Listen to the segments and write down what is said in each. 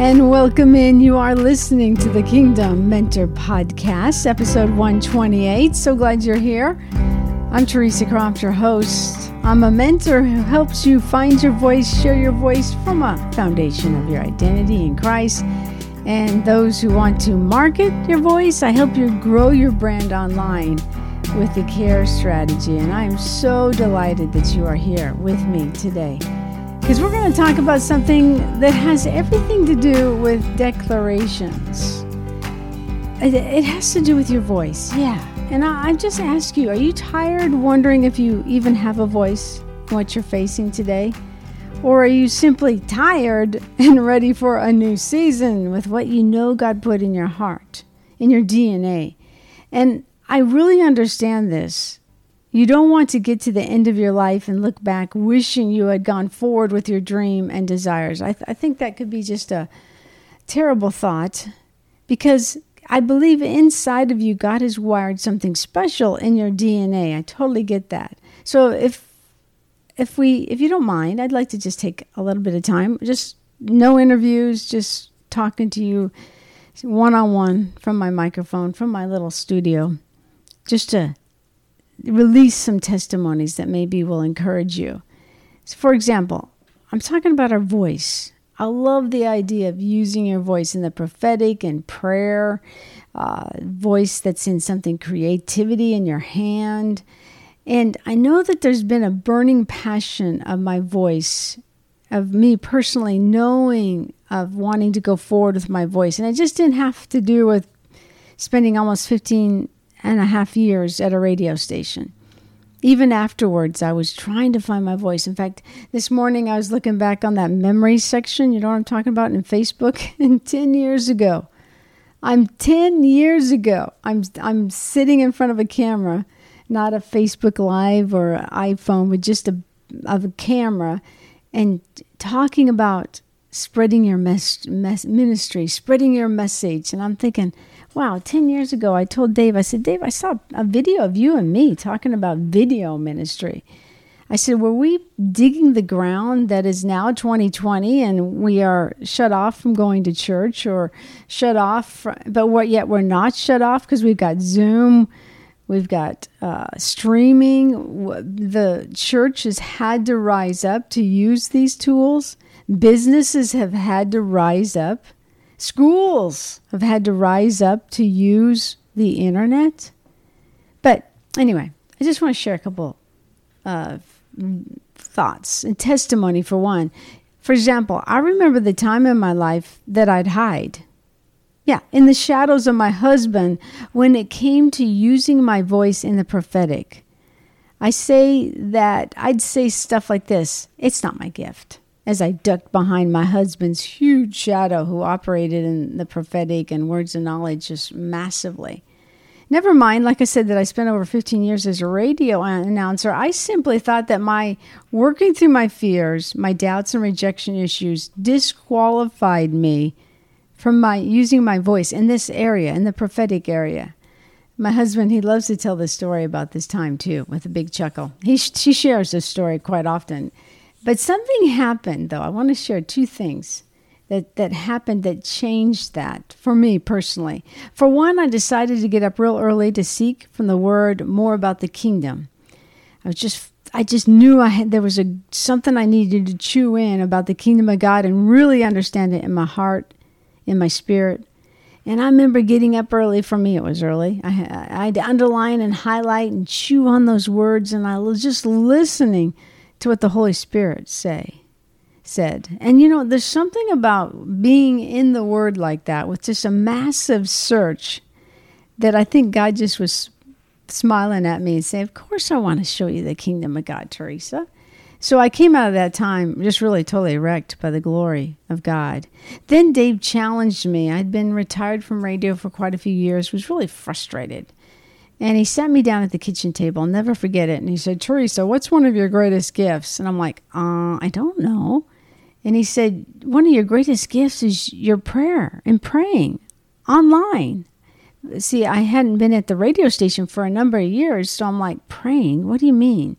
and welcome in. You are listening to the Kingdom Mentor Podcast, episode 128. So glad you're here. I'm Teresa Croft, your host. I'm a mentor who helps you find your voice, share your voice from a foundation of your identity in Christ. And those who want to market your voice, I help you grow your brand online with the CARE strategy. And I am so delighted that you are here with me today because we're going to talk about something that has everything to do with declarations. It, has to do with your voice, yeah. And I, I just ask you are you tired wondering if you even have a voice, what you're facing today? Or are you simply tired and ready for a new season with what you know God put in your heart, in your DNA? And I really understand this you don't want to get to the end of your life and look back wishing you had gone forward with your dream and desires. I, th- I think that could be just a terrible thought because I believe inside of you, God has wired something special in your DNA. I totally get that. So if if we if you don't mind, I'd like to just take a little bit of time, just no interviews, just talking to you one on one from my microphone, from my little studio, just to release some testimonies that maybe will encourage you. So for example, I'm talking about our voice. I love the idea of using your voice in the prophetic and prayer, uh, voice that's in something creativity in your hand. And I know that there's been a burning passion of my voice, of me personally knowing of wanting to go forward with my voice. And it just didn't have to do with spending almost 15 and a half years at a radio station. Even afterwards, I was trying to find my voice. In fact, this morning I was looking back on that memory section, you know what I'm talking about, in Facebook, and 10 years ago. I'm 10 years ago. I'm, I'm sitting in front of a camera, not a Facebook Live or iPhone, but just a, of a camera, and talking about spreading your mes- mes- ministry, spreading your message. And I'm thinking, wow, 10 years ago, I told Dave, I said, Dave, I saw a video of you and me talking about video ministry. I said, were we digging the ground that is now 2020 and we are shut off from going to church or shut off, from, but what, yet we're not shut off because we've got Zoom, we've got uh, streaming. The church has had to rise up to use these tools. Businesses have had to rise up Schools have had to rise up to use the internet. But anyway, I just want to share a couple of thoughts and testimony for one. For example, I remember the time in my life that I'd hide. Yeah, in the shadows of my husband when it came to using my voice in the prophetic. I say that I'd say stuff like this It's not my gift as I ducked behind my husband's huge shadow who operated in the prophetic and words of knowledge just massively. Never mind, like I said, that I spent over 15 years as a radio announcer. I simply thought that my working through my fears, my doubts and rejection issues disqualified me from my using my voice in this area, in the prophetic area. My husband, he loves to tell this story about this time too, with a big chuckle. He, she shares this story quite often. But something happened, though. I want to share two things that, that happened that changed that for me personally. For one, I decided to get up real early to seek from the Word more about the kingdom. I was just I just knew I had there was a something I needed to chew in about the kingdom of God and really understand it in my heart, in my spirit. And I remember getting up early. For me, it was early. I, I had to underline and highlight and chew on those words, and I was just listening to what the Holy Spirit say said. And you know, there's something about being in the word like that with just a massive search that I think God just was smiling at me and saying, Of course I want to show you the kingdom of God, Teresa. So I came out of that time just really totally wrecked by the glory of God. Then Dave challenged me. I'd been retired from radio for quite a few years, was really frustrated. And he sat me down at the kitchen table. I'll never forget it. And he said, Teresa, what's one of your greatest gifts? And I'm like, uh, I don't know. And he said, One of your greatest gifts is your prayer and praying online. See, I hadn't been at the radio station for a number of years, so I'm like, praying? What do you mean?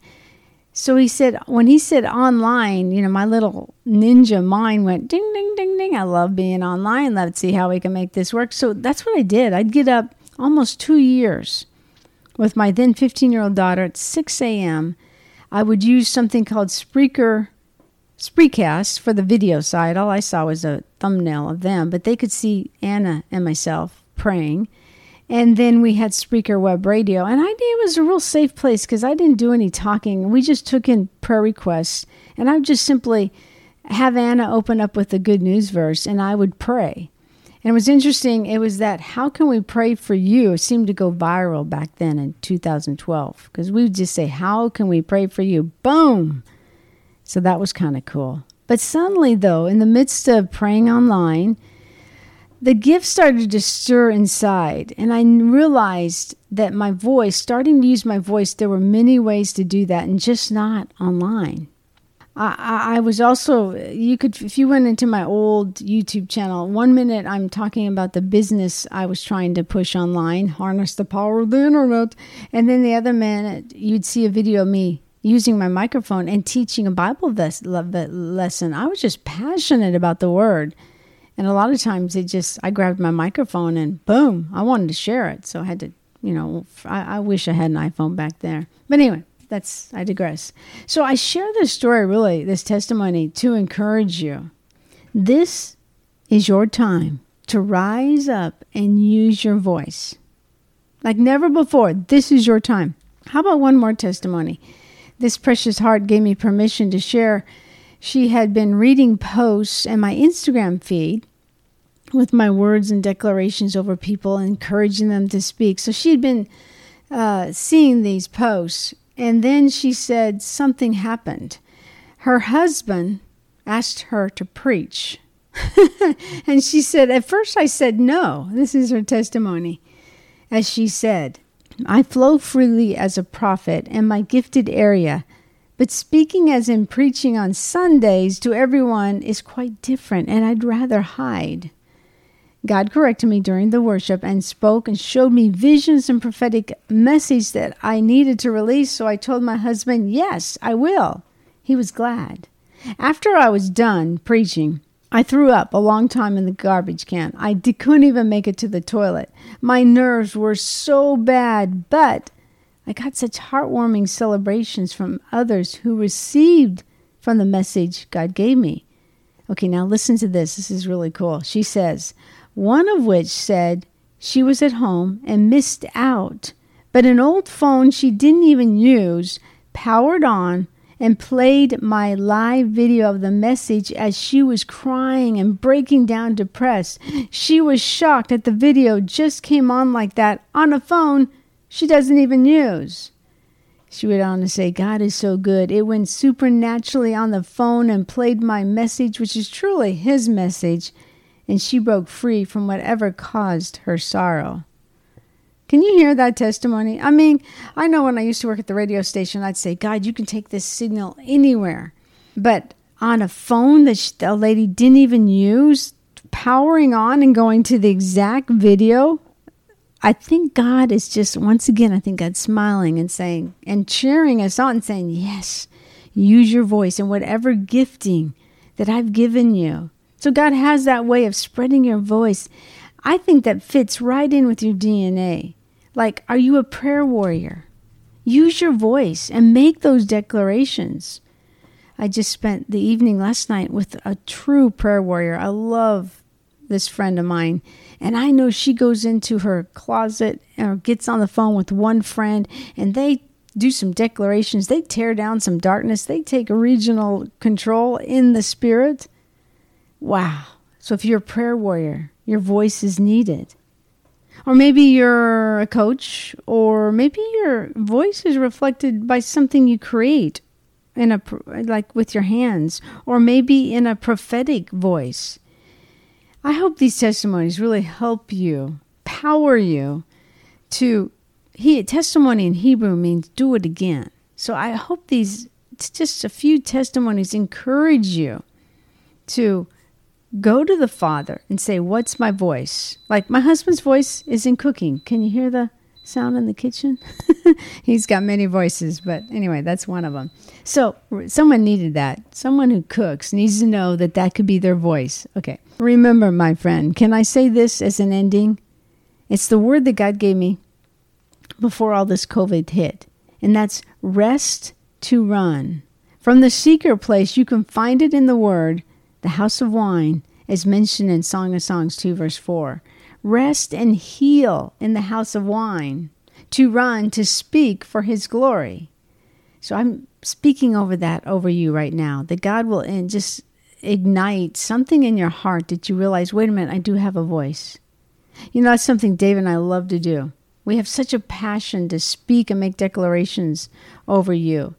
So he said, when he said online, you know, my little ninja mind went ding, ding, ding, ding. I love being online. Let's see how we can make this work. So that's what I did. I'd get up almost two years with my then 15 year old daughter at 6 a.m. I would use something called Spreaker, Spreecast for the video side. All I saw was a thumbnail of them, but they could see Anna and myself praying. And then we had Spreaker Web Radio. And I knew it was a real safe place because I didn't do any talking. We just took in prayer requests. And I would just simply have Anna open up with a good news verse and I would pray. And it was interesting. It was that, how can we pray for you? It seemed to go viral back then in 2012 because we would just say, how can we pray for you? Boom. So that was kind of cool. But suddenly, though, in the midst of praying online, the gift started to stir inside, and I realized that my voice, starting to use my voice, there were many ways to do that, and just not online. I, I, was also, you could, if you went into my old YouTube channel, one minute I'm talking about the business I was trying to push online, harness the power of the internet. And then the other minute, you'd see a video of me using my microphone and teaching a Bible lesson. I was just passionate about the word. And a lot of times it just, I grabbed my microphone and boom, I wanted to share it. So I had to, you know, I, I wish I had an iPhone back there. But anyway, that's, I digress. So I share this story, really, this testimony to encourage you. This is your time to rise up and use your voice. Like never before, this is your time. How about one more testimony? This precious heart gave me permission to share. She had been reading posts and my Instagram feed with my words and declarations over people, encouraging them to speak. So she'd been uh, seeing these posts, and then she said something happened. Her husband asked her to preach. and she said, At first I said no. This is her testimony. As she said, I flow freely as a prophet in my gifted area, but speaking as in preaching on Sundays to everyone is quite different, and I'd rather hide. God corrected me during the worship and spoke and showed me visions and prophetic message that I needed to release. So I told my husband, Yes, I will. He was glad. After I was done preaching, I threw up a long time in the garbage can. I d- couldn't even make it to the toilet. My nerves were so bad, but I got such heartwarming celebrations from others who received from the message God gave me. Okay, now listen to this. This is really cool. She says, one of which said she was at home and missed out, but an old phone she didn't even use powered on and played my live video of the message as she was crying and breaking down depressed. She was shocked that the video just came on like that on a phone she doesn't even use. She went on to say, God is so good. It went supernaturally on the phone and played my message, which is truly His message and she broke free from whatever caused her sorrow. Can you hear that testimony? I mean, I know when I used to work at the radio station, I'd say, God, you can take this signal anywhere. But on a phone that the lady didn't even use, powering on and going to the exact video, I think God is just, once again, I think God's smiling and saying, and cheering us on and saying, Yes, use your voice and whatever gifting that I've given you. So God has that way of spreading your voice. I think that fits right in with your DNA. Like, are you a prayer warrior? Use your voice and make those declarations. I just spent the evening last night with a true prayer warrior. I love this friend of mine. And I know she goes into her closet or gets on the phone with one friend and they do some declarations. They tear down some darkness. They take regional control in the spirit. Wow. So if you're a prayer warrior, your voice is needed. Or maybe you're a coach, or maybe your voice is reflected by something you create in a like with your hands, or maybe in a prophetic voice. I hope these testimonies really help you, power you to he testimony in Hebrew means do it again. So I hope these just a few testimonies encourage you to go to the Father and say, What's my voice? Like my husband's voice is in cooking. Can you hear the sound in the kitchen? He's got many voices, but anyway, that's one of them. So, someone needed that. Someone who cooks needs to know that that could be their voice. Okay. Remember, my friend, can I say this as an ending? It's the word that God gave me before all this COVID hit, and that's rest to run. From the secret place, you can find it in the word, the house of wine, as mentioned in Song of Songs 2, verse 4. Rest and heal in the house of wine, to run, to speak for his glory. So I'm speaking over that over you right now, that God will just ignite something in your heart that you realize, wait a minute, I do have a voice. You know, that's something Dave and I love to do. We have such a passion to speak and make declarations over you.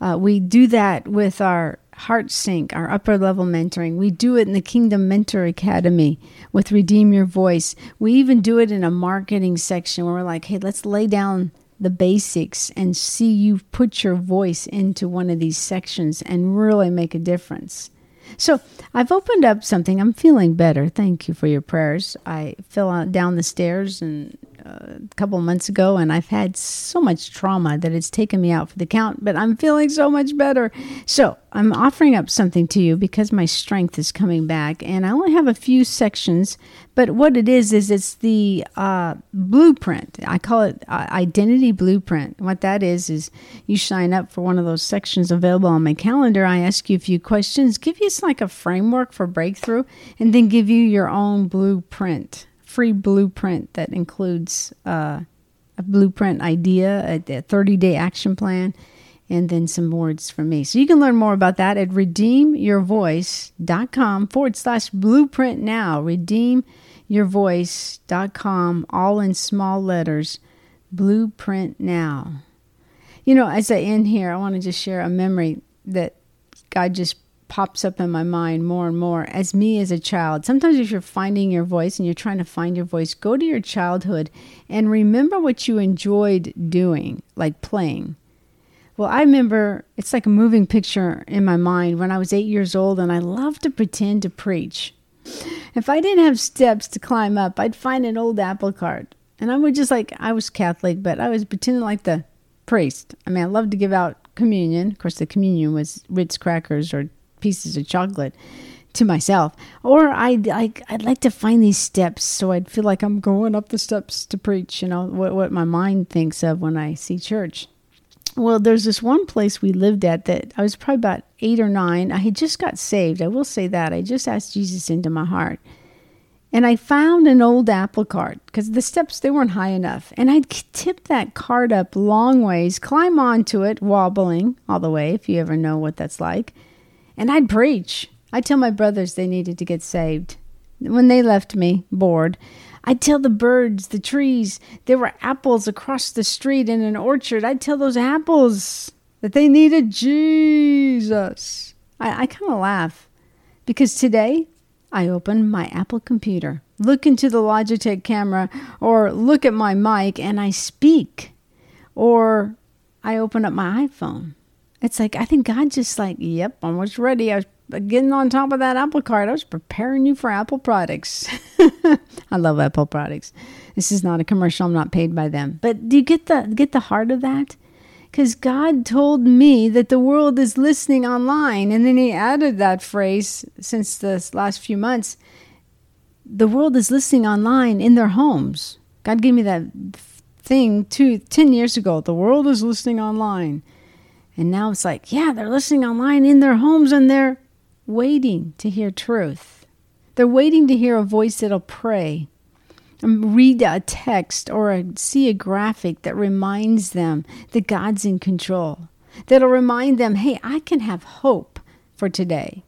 Uh, we do that with our Heart Sync, our upper level mentoring. We do it in the Kingdom Mentor Academy with Redeem Your Voice. We even do it in a marketing section where we're like, hey, let's lay down the basics and see you put your voice into one of these sections and really make a difference. So I've opened up something. I'm feeling better. Thank you for your prayers. I fell down the stairs and a couple months ago, and I've had so much trauma that it's taken me out for the count, but I'm feeling so much better. So I'm offering up something to you because my strength is coming back, and I only have a few sections, but what it is, is it's the uh, blueprint. I call it uh, Identity Blueprint. What that is, is you sign up for one of those sections available on my calendar. I ask you a few questions, give you like a framework for breakthrough, and then give you your own blueprint free blueprint that includes uh, a blueprint idea, a, a 30 day action plan, and then some words from me. So you can learn more about that at redeemyourvoice.com forward slash blueprint now. Redeemyourvoice.com, all in small letters, blueprint now. You know, as I end here, I want to just share a memory that God just pops up in my mind more and more as me as a child. Sometimes, if you're finding your voice and you're trying to find your voice, go to your childhood and remember what you enjoyed doing, like playing. Well, I remember it's like a moving picture in my mind when I was eight years old and I loved to pretend to preach. If I didn't have steps to climb up, I'd find an old apple cart. And I would just like, I was Catholic, but I was pretending like the priest. I mean, I loved to give out communion. Of course, the communion was Ritz crackers or pieces of chocolate to myself. Or I'd like I'd like to find these steps so I'd feel like I'm going up the steps to preach, you know, what what my mind thinks of when I see church. Well, there's this one place we lived at that I was probably about eight or nine. I had just got saved. I will say that. I just asked Jesus into my heart. And I found an old apple cart because the steps they weren't high enough. And I'd tip that cart up long ways, climb onto it, wobbling all the way, if you ever know what that's like and I'd preach. I'd tell my brothers they needed to get saved. When they left me, bored, I'd tell the birds, the trees, there were apples across the street in an orchard. I'd tell those apples that they needed Jesus. I, I kind of laugh because today I open my Apple computer, look into the Logitech camera, or look at my mic and I speak, or I open up my iPhone it's like I think God just like, yep, I was ready. I was getting on top of that apple cart. I was preparing you for Apple products. I love Apple products. This is not a commercial. I'm not paid by them. But do you get the get the heart of that? Because God told me that the world is listening online, and then He added that phrase since the last few months. The world is listening online in their homes. God gave me that thing two, 10 years ago. The world is listening online. And now it's like, yeah, they're listening online in their homes and they're waiting to hear truth. They're waiting to hear a voice that'll pray, and read a text, or a, see a graphic that reminds them that God's in control. That'll remind them, hey, I can have hope for today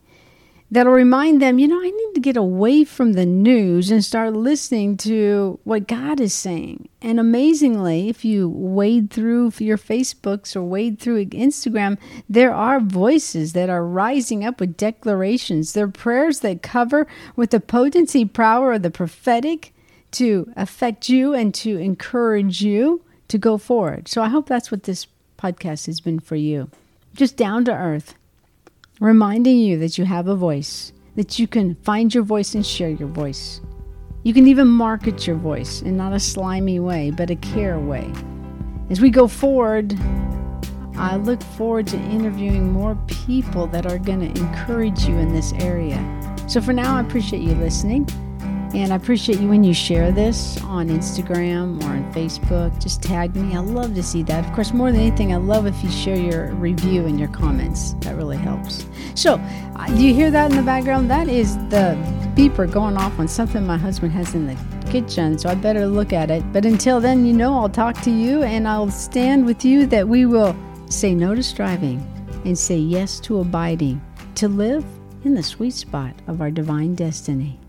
that'll remind them, you know, I need to get away from the news and start listening to what God is saying. And amazingly, if you wade through your Facebooks or wade through Instagram, there are voices that are rising up with declarations. There are prayers that cover with the potency power of the prophetic to affect you and to encourage you to go forward. So I hope that's what this podcast has been for you. Just down to earth reminding you that you have a voice, that you can find your voice and share your voice. You can even market your voice in not a slimy way, but a care way. As we go forward, I look forward to interviewing more people that are going to encourage you in this area. So for now, I appreciate you listening. And I appreciate you when you share this on Instagram or on Facebook. Just tag me. I love to see that. Of course, more than anything, I love if you share your review and your comments. That really helps. So, uh, do you hear that in the background? That is the beeper going off on something my husband has in the kitchen. So I better look at it. But until then, you know, I'll talk to you and I'll stand with you that we will say no to striving and say yes to abiding, to live in the sweet spot of our divine destiny.